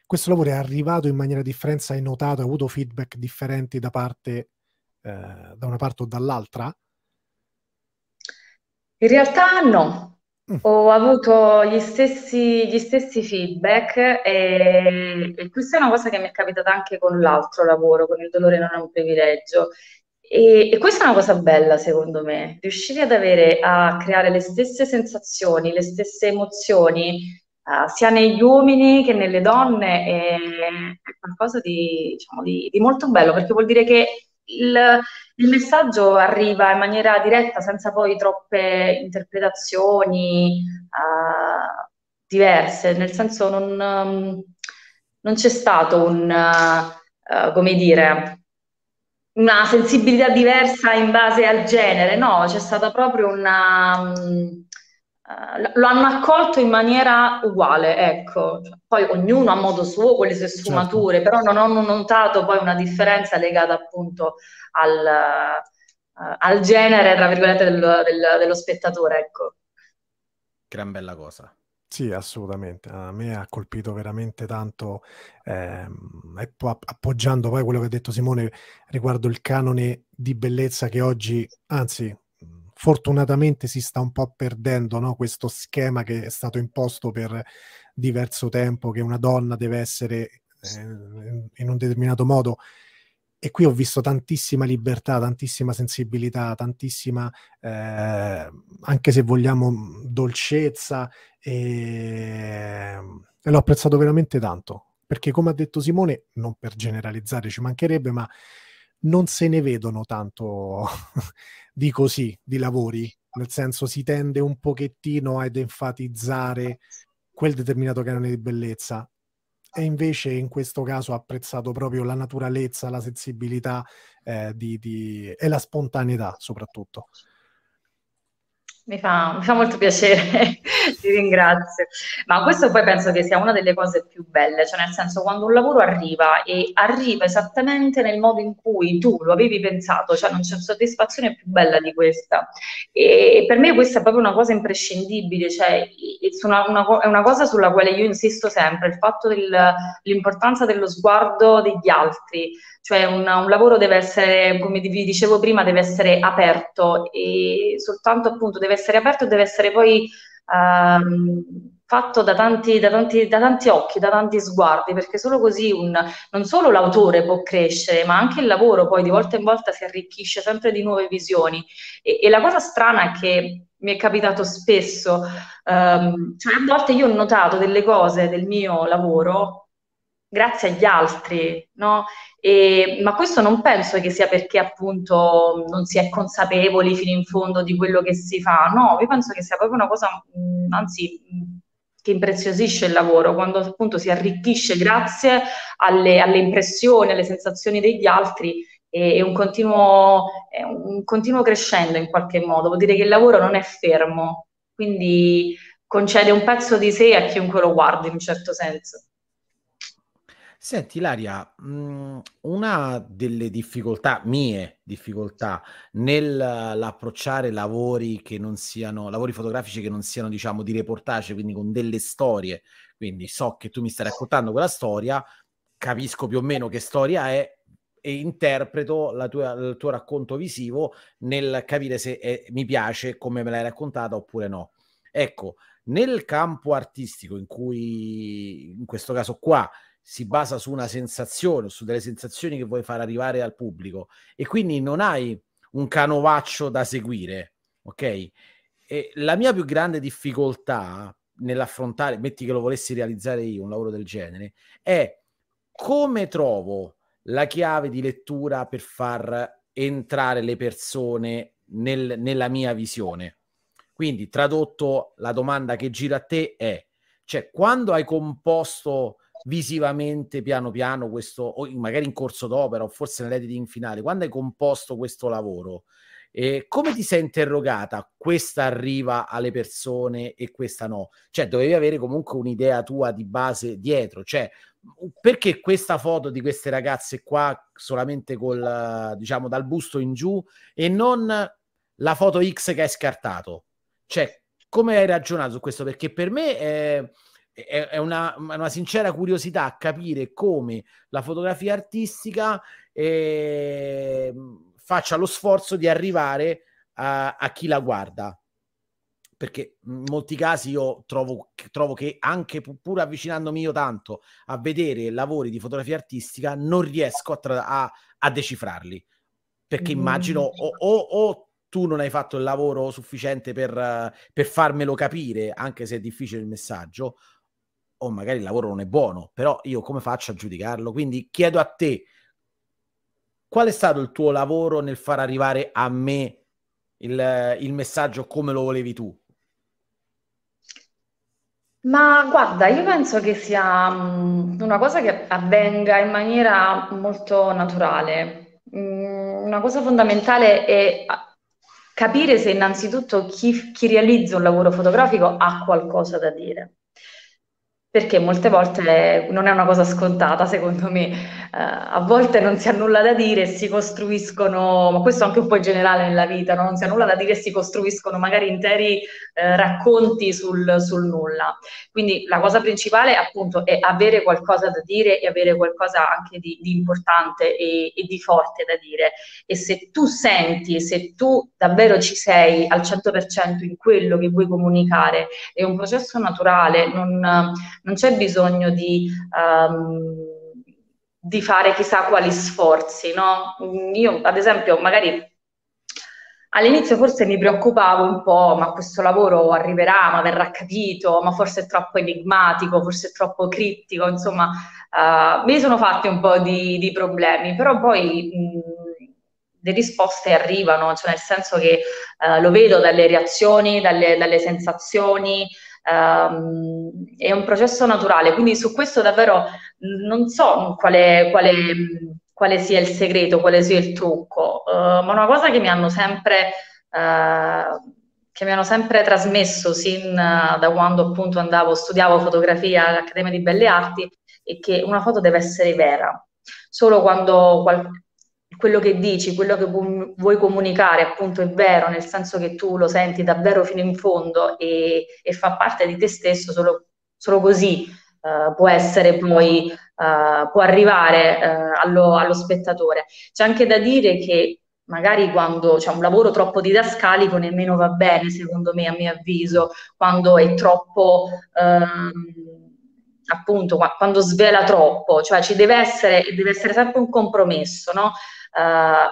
questo lavoro è arrivato in maniera differente, hai notato, hai avuto feedback differenti da parte eh, da una parte o dall'altra? In realtà no. Ho avuto gli stessi, gli stessi feedback e, e, questa è una cosa che mi è capitata anche con l'altro lavoro, con il dolore non è un privilegio. E, e questa è una cosa bella, secondo me, riuscire ad avere, a creare le stesse sensazioni, le stesse emozioni, uh, sia negli uomini che nelle donne, è, è qualcosa di, diciamo, di, di molto bello, perché vuol dire che il, il messaggio arriva in maniera diretta, senza poi troppe interpretazioni uh, diverse, nel senso non, um, non c'è stato un, uh, come dire, una sensibilità diversa in base al genere, no, c'è stata proprio una... Um, Uh, lo hanno accolto in maniera uguale, ecco. Poi ognuno a modo suo con le sue sfumature, certo. però non ho notato poi una differenza legata appunto al, uh, al genere, tra virgolette, del, del, dello spettatore, ecco. Gran bella cosa. Sì, assolutamente. A me ha colpito veramente tanto, ehm, appoggiando poi quello che ha detto Simone riguardo il canone di bellezza che oggi, anzi, fortunatamente si sta un po' perdendo no? questo schema che è stato imposto per diverso tempo, che una donna deve essere eh, in un determinato modo. E qui ho visto tantissima libertà, tantissima sensibilità, tantissima, eh, anche se vogliamo, dolcezza, e, e l'ho apprezzato veramente tanto. Perché come ha detto Simone, non per generalizzare ci mancherebbe, ma non se ne vedono tanto di così, di lavori, nel senso si tende un pochettino ad enfatizzare quel determinato canone di bellezza. E invece in questo caso ho apprezzato proprio la naturalezza, la sensibilità eh, di, di... e la spontaneità soprattutto. Mi fa, mi fa, molto piacere, ti ringrazio. Ma questo poi penso che sia una delle cose più belle, cioè nel senso quando un lavoro arriva e arriva esattamente nel modo in cui tu lo avevi pensato, cioè non c'è soddisfazione più bella di questa. E per me questa è proprio una cosa imprescindibile, cioè una, una, è una cosa sulla quale io insisto sempre, il fatto dell'importanza dello sguardo degli altri, cioè un, un, lavoro deve essere, come vi dicevo prima, deve essere aperto e soltanto appunto deve essere aperto e deve essere poi um, fatto da tanti, da, tanti, da tanti, occhi, da tanti sguardi, perché solo così un, non solo l'autore può crescere, ma anche il lavoro poi di volta in volta si arricchisce sempre di nuove visioni. E, e la cosa strana è che mi è capitato spesso, um, cioè a volte io ho notato delle cose del mio lavoro grazie agli altri, no? E, ma questo non penso che sia perché appunto non si è consapevoli fino in fondo di quello che si fa, no, io penso che sia proprio una cosa, anzi, che impreziosisce il lavoro, quando appunto si arricchisce grazie alle, alle impressioni, alle sensazioni degli altri e, un continuo, un continuo crescendo in qualche modo, vuol dire che il lavoro non è fermo, quindi concede un pezzo di sé a chiunque lo guardi in un certo senso. Senti Ilaria, mhmm, una delle difficoltà mie difficoltà nell'approcciare lavori che non siano lavori fotografici che non siano diciamo di reportage, quindi con delle storie, quindi so che tu mi stai raccontando quella storia, capisco più o meno che storia è e interpreto tua il tuo racconto visivo nel capire se è mi piace come me l'hai raccontata oppure no. Ecco, nel campo artistico in cui in questo caso qua si basa su una sensazione, su delle sensazioni che vuoi far arrivare al pubblico e quindi non hai un canovaccio da seguire, ok? E la mia più grande difficoltà nell'affrontare, metti che lo volessi realizzare io, un lavoro del genere, è come trovo la chiave di lettura per far entrare le persone nel, nella mia visione. Quindi, tradotto, la domanda che gira a te è, cioè, quando hai composto visivamente piano piano questo, o magari in corso d'opera o forse nell'editing finale, quando hai composto questo lavoro, eh, come ti sei interrogata? Questa arriva alle persone e questa no? Cioè, dovevi avere comunque un'idea tua di base dietro, cioè perché questa foto di queste ragazze qua solamente col diciamo dal busto in giù e non la foto X che hai scartato? Cioè, come hai ragionato su questo? Perché per me è è, una, una, sincera curiosità capire come la fotografia artistica eh, faccia lo sforzo di arrivare a, a, chi la guarda. Perché in molti casi io trovo, trovo che anche pur avvicinandomi io tanto a vedere lavori di fotografia artistica, non riesco a, tra- a, a decifrarli. Perché mm. immagino o, o, o tu non hai fatto il lavoro sufficiente per, per, farmelo capire, anche se è difficile il messaggio, o magari il lavoro non è buono, però io come faccio a giudicarlo? Quindi chiedo a te, qual è stato il tuo lavoro nel far arrivare a me il, il messaggio come lo volevi tu? Ma guarda, io penso che sia um, una cosa che avvenga in maniera molto naturale. Mm, una cosa fondamentale è capire se innanzitutto chi, chi realizza un lavoro fotografico ha qualcosa da dire perché molte volte non è una cosa scontata, secondo me. Eh, a volte non si ha nulla da dire e si costruiscono, ma questo anche un po' generale nella vita, no? non si ha nulla da dire e si costruiscono magari interi eh, racconti sul, sul, nulla. Quindi la cosa principale appunto è avere qualcosa da dire e avere qualcosa anche di, di importante e, e, di forte da dire. E se tu senti, se tu davvero ci sei al 100% in quello che vuoi comunicare, è un processo naturale, non non c'è bisogno di, um, di fare chissà quali sforzi, no? Io, ad esempio, magari All'inizio forse mi preoccupavo un po', ma questo lavoro arriverà, ma verrà capito, ma forse è troppo enigmatico, forse è troppo criptico, insomma, uh, mi sono fatti un po' di, di problemi, però poi mh, le risposte arrivano, cioè nel senso che uh, lo vedo dalle reazioni, dalle, dalle sensazioni, Um, è un processo naturale, quindi su questo davvero non so quale, quale, quale sia il segreto, quale sia il trucco, uh, ma una cosa che mi hanno sempre, uh, che mi hanno sempre trasmesso sin uh, da quando appunto andavo, studiavo fotografia all'Accademia di Belle Arti, è che una foto deve essere vera. Solo quando quello che dici, quello che vuoi comunicare appunto è vero, nel senso che tu lo senti davvero fino in fondo e, e fa parte di te stesso, solo, solo così uh, può essere poi, uh, può arrivare uh, allo, allo, spettatore. C'è anche da dire che magari quando c'è un lavoro troppo didascalico nemmeno va bene, secondo me, a mio avviso, quando è troppo, ehm, appunto, quando svela troppo, cioè ci deve essere, deve essere sempre un compromesso, no? Eh,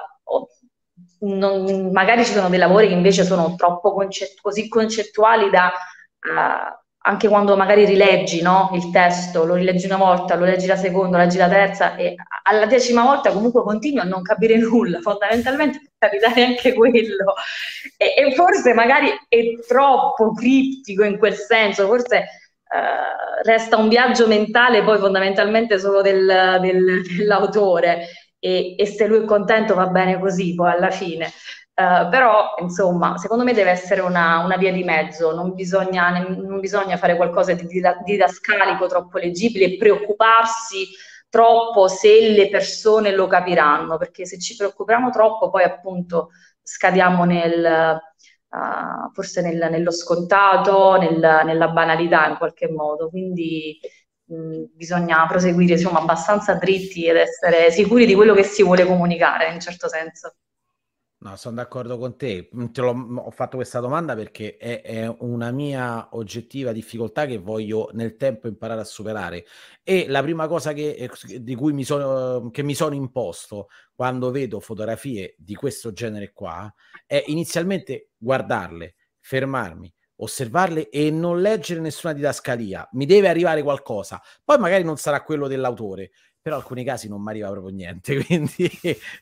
non, magari ci sono dei lavori che invece sono troppo concett- così concettuali da... Uh, anche quando magari rileggi no, il testo, lo rileggi una volta, lo leggi la seconda, lo leggi la terza e alla decima volta comunque continui a non capire nulla, fondamentalmente può capitare anche quello. E, e forse magari è troppo criptico in quel senso, forse eh, resta un viaggio mentale poi fondamentalmente solo del, del, dell'autore e, e se lui è contento va bene così poi alla fine. Uh, però, insomma, secondo me deve essere una, una via di mezzo, non bisogna, non bisogna, fare qualcosa di didascalico troppo leggibile e preoccuparsi troppo se le persone lo capiranno, perché se ci preoccupiamo troppo poi appunto scadiamo nel, uh, forse nel, nello scontato, nel, nella banalità in qualche modo, quindi mh, bisogna proseguire insomma abbastanza dritti ed essere sicuri di quello che si vuole comunicare in un certo senso. No, sono d'accordo con te. Mm, te ho fatto questa domanda perché è, è, una mia oggettiva difficoltà che voglio nel tempo imparare a superare. E la prima cosa che, eh, di cui mi sono, che mi sono imposto quando vedo fotografie di questo genere qua è inizialmente guardarle, fermarmi, osservarle e non leggere nessuna didascalia. Mi deve arrivare qualcosa. Poi magari non sarà quello dell'autore, però in alcuni casi non mi arriva proprio niente, quindi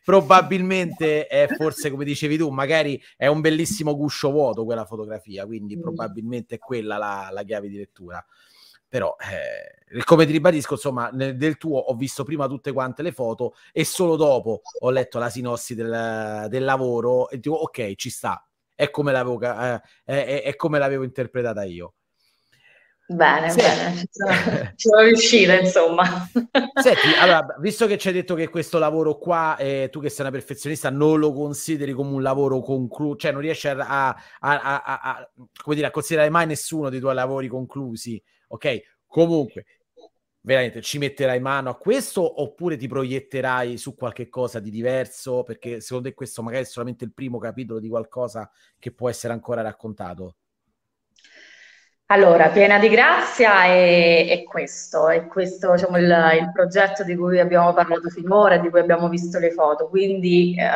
probabilmente è forse come dicevi tu, magari è un bellissimo guscio vuoto quella fotografia, quindi mm. probabilmente è quella la, la chiave di lettura. Però, eh, come ti ribadisco, insomma, nel, del tuo ho visto prima tutte quante le foto e solo dopo ho letto la sinossi del, del lavoro e dico, ok, ci sta, è come l'avevo, eh, è, è come l'avevo interpretata io. Bene, Senti. bene, ci sono, ci sono riuscita, insomma. Senti, allora, visto che ci hai detto che questo lavoro qua, eh, tu che sei una perfezionista, non lo consideri come un lavoro concluso, cioè non riesci a, a, a, a, come dire, a considerare mai nessuno dei tuoi lavori conclusi, ok? Comunque, veramente ci metterai mano a questo oppure ti proietterai su qualche cosa di diverso? Perché secondo te questo magari è solamente il primo capitolo di qualcosa che può essere ancora raccontato? Allora, piena di grazia è, è questo, è questo diciamo, il, il, progetto di cui abbiamo parlato finora, di cui abbiamo visto le foto, quindi eh,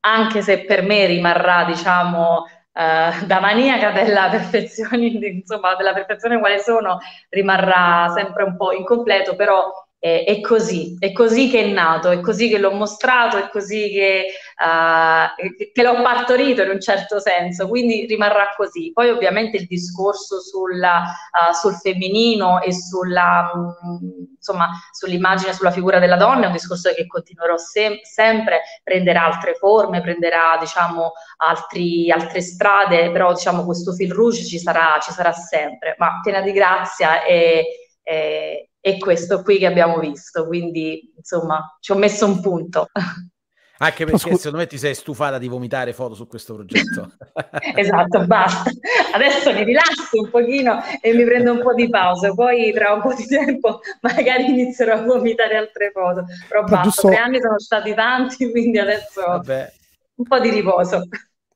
anche se per me rimarrà, diciamo, eh, da maniaca della perfezione, insomma, della perfezione quale sono, rimarrà sempre un po' incompleto, però è, è, così, è così che è nato, è così che l'ho mostrato, è così che, uh, che, l'ho partorito in un certo senso, quindi rimarrà così. Poi ovviamente il discorso sulla, uh, sul femminino e sulla, um, insomma, sull'immagine, sulla figura della donna è un discorso che continuerò sem- sempre, prenderà altre forme, prenderà diciamo altri, altre strade, però diciamo questo fil rouge ci sarà, ci sarà sempre, ma piena di grazia e, e è questo qui che abbiamo visto, quindi insomma ci ho messo un punto. Anche perché scu- secondo me ti sei stufata di vomitare foto su questo progetto. esatto, basta. Adesso mi rilasso un pochino e mi prendo un po' di pausa, poi tra un po' di tempo magari inizierò a vomitare altre foto. Però basta, giusto... tre anni sono stati tanti, quindi adesso Vabbè. un po' di riposo.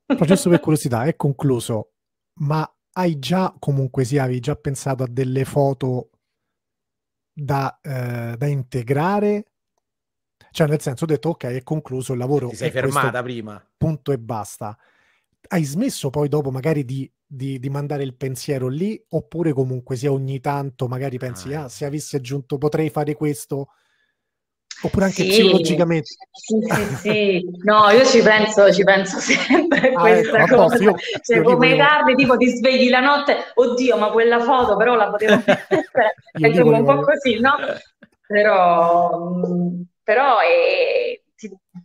Però giusto per curiosità, è concluso, ma hai già comunque sia, avevi già pensato a delle foto da, eh, da integrare? Cioè, nel senso, ho detto, ok, è concluso il lavoro. Ti sei fermata prima. Punto e basta. Hai smesso poi dopo magari di, di, di, mandare il pensiero lì? Oppure comunque sia ogni tanto magari pensi, ah, ah se avessi aggiunto potrei fare questo Oppure anche sì, psicologicamente. Sì, sì, sì. No, io ci penso, ci penso sempre a ah, questa ecco, cosa. Io, cioè, io come dico... tardi, tipo ti svegli la notte, oddio, ma quella foto però la potevo mettere. è un po' così, no? Però, mm, però è,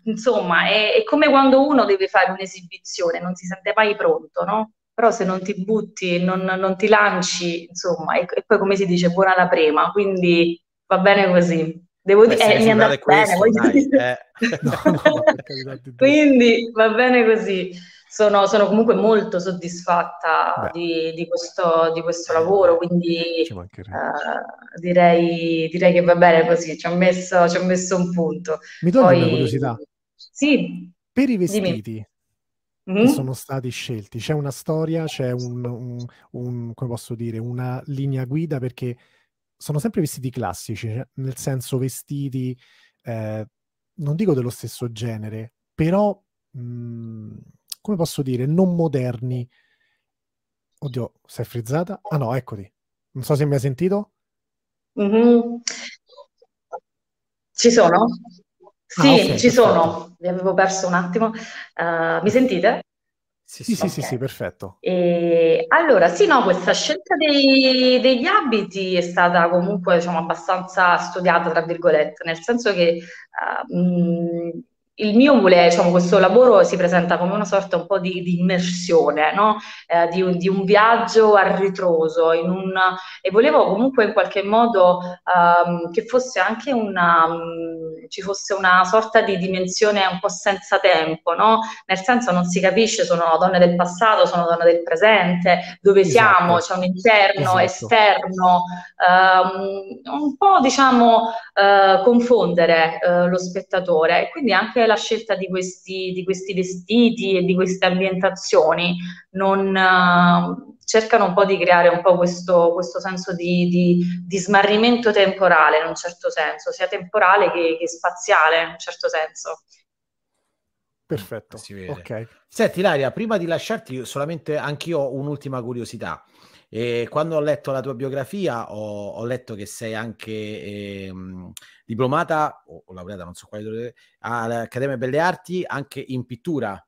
insomma, è, è, come quando uno deve fare un'esibizione, non si sente mai pronto, no? Però se non ti butti, non, non ti lanci, insomma, e, e poi come si dice, buona la prima, quindi va bene così. Devo dire, eh, mi è andato bene, dai, eh. no, no, quindi va bene così. Sono, sono comunque molto soddisfatta di, di, questo, di, questo, lavoro, quindi uh, direi, direi, che va bene così, ci ho messo, ci ho messo un punto. Mi togli Poi, una curiosità? Sì. Per i vestiti mm-hmm. che sono stati scelti, c'è una storia, c'è un, un, un, come posso dire, una linea guida perché sono sempre vestiti classici, cioè, nel senso vestiti, eh, non dico dello stesso genere, però, mh, mm, come posso dire, non moderni. Oddio, sei frizzata? Ah no, eccoti. Non so se mi hai sentito. Mm-hmm. Ci sono? Ah, sì, ah, okay, ci sono. Vi avevo perso un attimo. Uh, mi sentite? Sì, sì, okay. sì, sì, perfetto. E, allora, sì, no, questa scelta dei, degli abiti è stata comunque, diciamo, abbastanza studiata, tra virgolette, nel senso che uh, mh, il mio vuole, diciamo, questo lavoro si presenta come una sorta un po' di, di immersione, no? eh, di, un, di, un, viaggio a ritroso, un, e volevo comunque in qualche modo um, che fosse anche una, um, ci fosse una sorta di dimensione un po' senza tempo, no? Nel senso non si capisce, sono donne del passato, sono donne del presente, dove esatto. siamo, c'è un interno, esatto. esterno, um, un po' diciamo uh, confondere uh, lo spettatore e quindi anche la scelta di questi, di questi vestiti e di queste ambientazioni non, uh, cercano un po' di creare un po' questo, questo senso di, di, di, smarrimento temporale in un certo senso, sia temporale che, che spaziale in un certo senso. Perfetto. Ok. Senti, Laria, prima di lasciarti, solamente anch'io ho un'ultima curiosità. E quando ho letto la tua biografia ho, ho letto che sei anche eh, diplomata o, o, laureata, non so quale, all'Accademia Belle Arti, anche in pittura.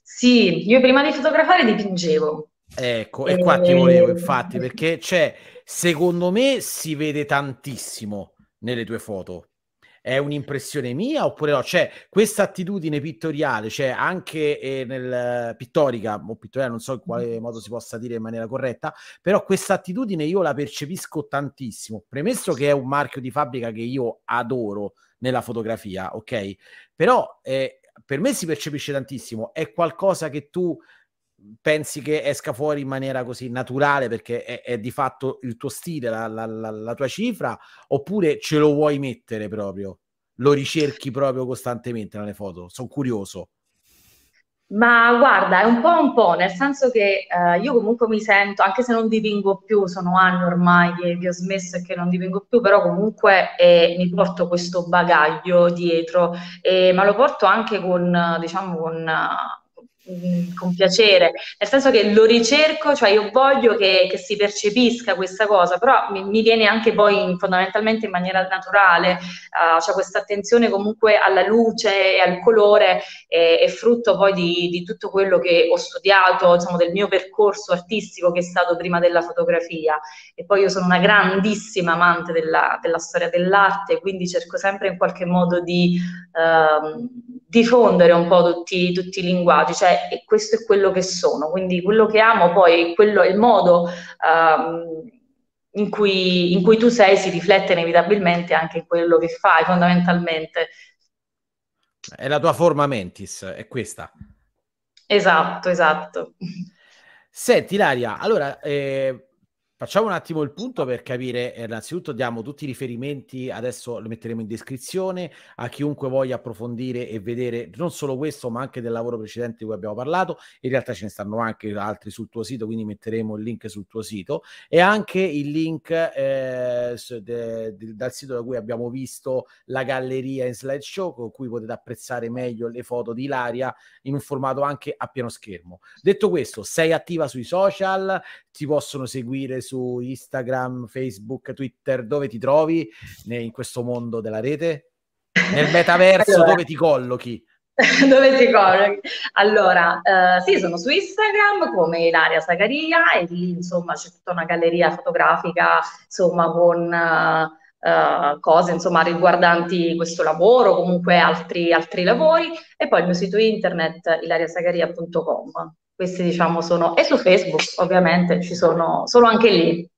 Sì, io prima di fotografare dipingevo. Ecco, e, e qua ti volevo infatti, perché c'è, secondo me si vede tantissimo nelle tue foto è un'impressione mia oppure no? C'è questa attitudine pittoriale, c'è anche eh, nel pittorica o pittoriale, non so in quale modo si possa dire in maniera corretta, però questa attitudine io la percepisco tantissimo. Premesso che è un marchio di fabbrica che io adoro nella fotografia, ok? Però eh, per me si percepisce tantissimo, è qualcosa che tu pensi che esca fuori in maniera così naturale perché è, è di fatto il tuo stile, la, la, la, la, tua cifra, oppure ce lo vuoi mettere proprio? Lo ricerchi proprio costantemente nelle foto? Sono curioso. Ma guarda, è un po' un po', nel senso che eh, io comunque mi sento, anche se non dipingo più, sono anni ormai che, che ho smesso e che non dipingo più, però comunque eh, mi porto questo bagaglio dietro, eh, ma lo porto anche con, diciamo, con Mm, con piacere, nel senso che lo ricerco, cioè io voglio che, che si percepisca questa cosa, però mi, mi viene anche poi in, fondamentalmente in maniera naturale, uh, cioè questa attenzione comunque alla luce e al colore è, è frutto poi di, di, tutto quello che ho studiato, diciamo, del mio percorso artistico che è stato prima della fotografia. E poi io sono una grandissima amante della, della storia dell'arte, quindi cerco sempre in qualche modo di... Uh, diffondere un po' tutti, tutti, i linguaggi, cioè questo è quello che sono, quindi quello che amo poi, quello, il modo um, in, cui, in cui tu sei si riflette inevitabilmente anche in quello che fai fondamentalmente. È la tua forma mentis, è questa. Esatto, esatto. Senti Laria, allora eh, Facciamo un attimo il punto per capire, eh, innanzitutto diamo tutti i riferimenti, adesso li metteremo in descrizione a chiunque voglia approfondire e vedere non solo questo ma anche del lavoro precedente di cui abbiamo parlato, in realtà ce ne stanno anche altri sul tuo sito, quindi metteremo il link sul tuo sito e anche il link eh, de, de, dal sito da cui abbiamo visto la galleria in slideshow con cui potete apprezzare meglio le foto di Ilaria in un formato anche a pieno schermo. Detto questo, sei attiva sui social, ti possono seguire su Instagram, Facebook, Twitter, dove ti trovi in questo mondo della rete? Nel metaverso allora, dove ti collochi? dove ti collochi? Allora, eh, sì, sono su Instagram come Ilaria Sagaria e lì insomma c'è tutta una galleria fotografica insomma con... Uh, cose insomma riguardanti questo lavoro, comunque altri, altri lavori, e poi il mio sito internet ilariasagaria.com questi diciamo sono, e su Facebook ovviamente ci sono, sono anche lì.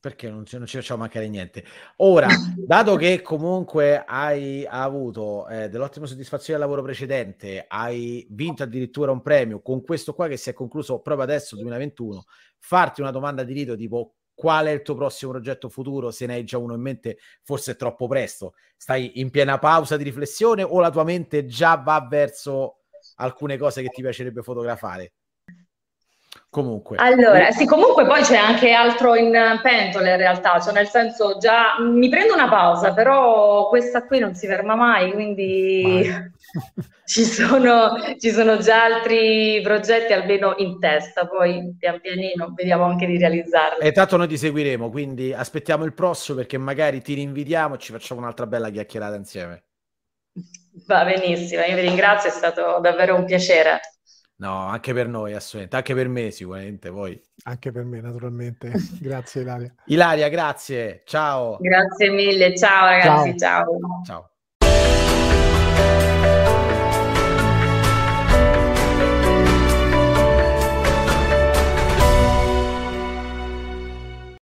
Perché non ci, non ci facciamo mancare niente. Ora, dato che comunque hai avuto eh, dell'ottima soddisfazione del lavoro precedente, hai vinto addirittura un premio con questo qua che si è concluso proprio adesso, 2021, farti una domanda di rito tipo qual è il tuo prossimo progetto futuro, se ne hai già uno in mente, forse è troppo presto. Stai in piena pausa di riflessione o la tua mente già va verso alcune cose che ti piacerebbe fotografare? Comunque. Allora, sì, comunque poi c'è anche altro in pentola in realtà, cioè nel senso già mi prendo una pausa, però questa qui non si ferma mai, quindi ci, sono, ci sono già altri progetti almeno in testa, poi pian pianino vediamo anche di realizzarli. E tanto noi ti seguiremo, quindi aspettiamo il prossimo perché magari ti rinvitiamo e ci facciamo un'altra bella chiacchierata insieme. Va benissimo, io vi ringrazio, è stato davvero un piacere. No, anche per noi, assolutamente, anche per me sicuramente, poi. Anche per me, naturalmente. grazie Ilaria. Ilaria, grazie, ciao. Grazie mille, ciao ragazzi, ciao. ciao. ciao.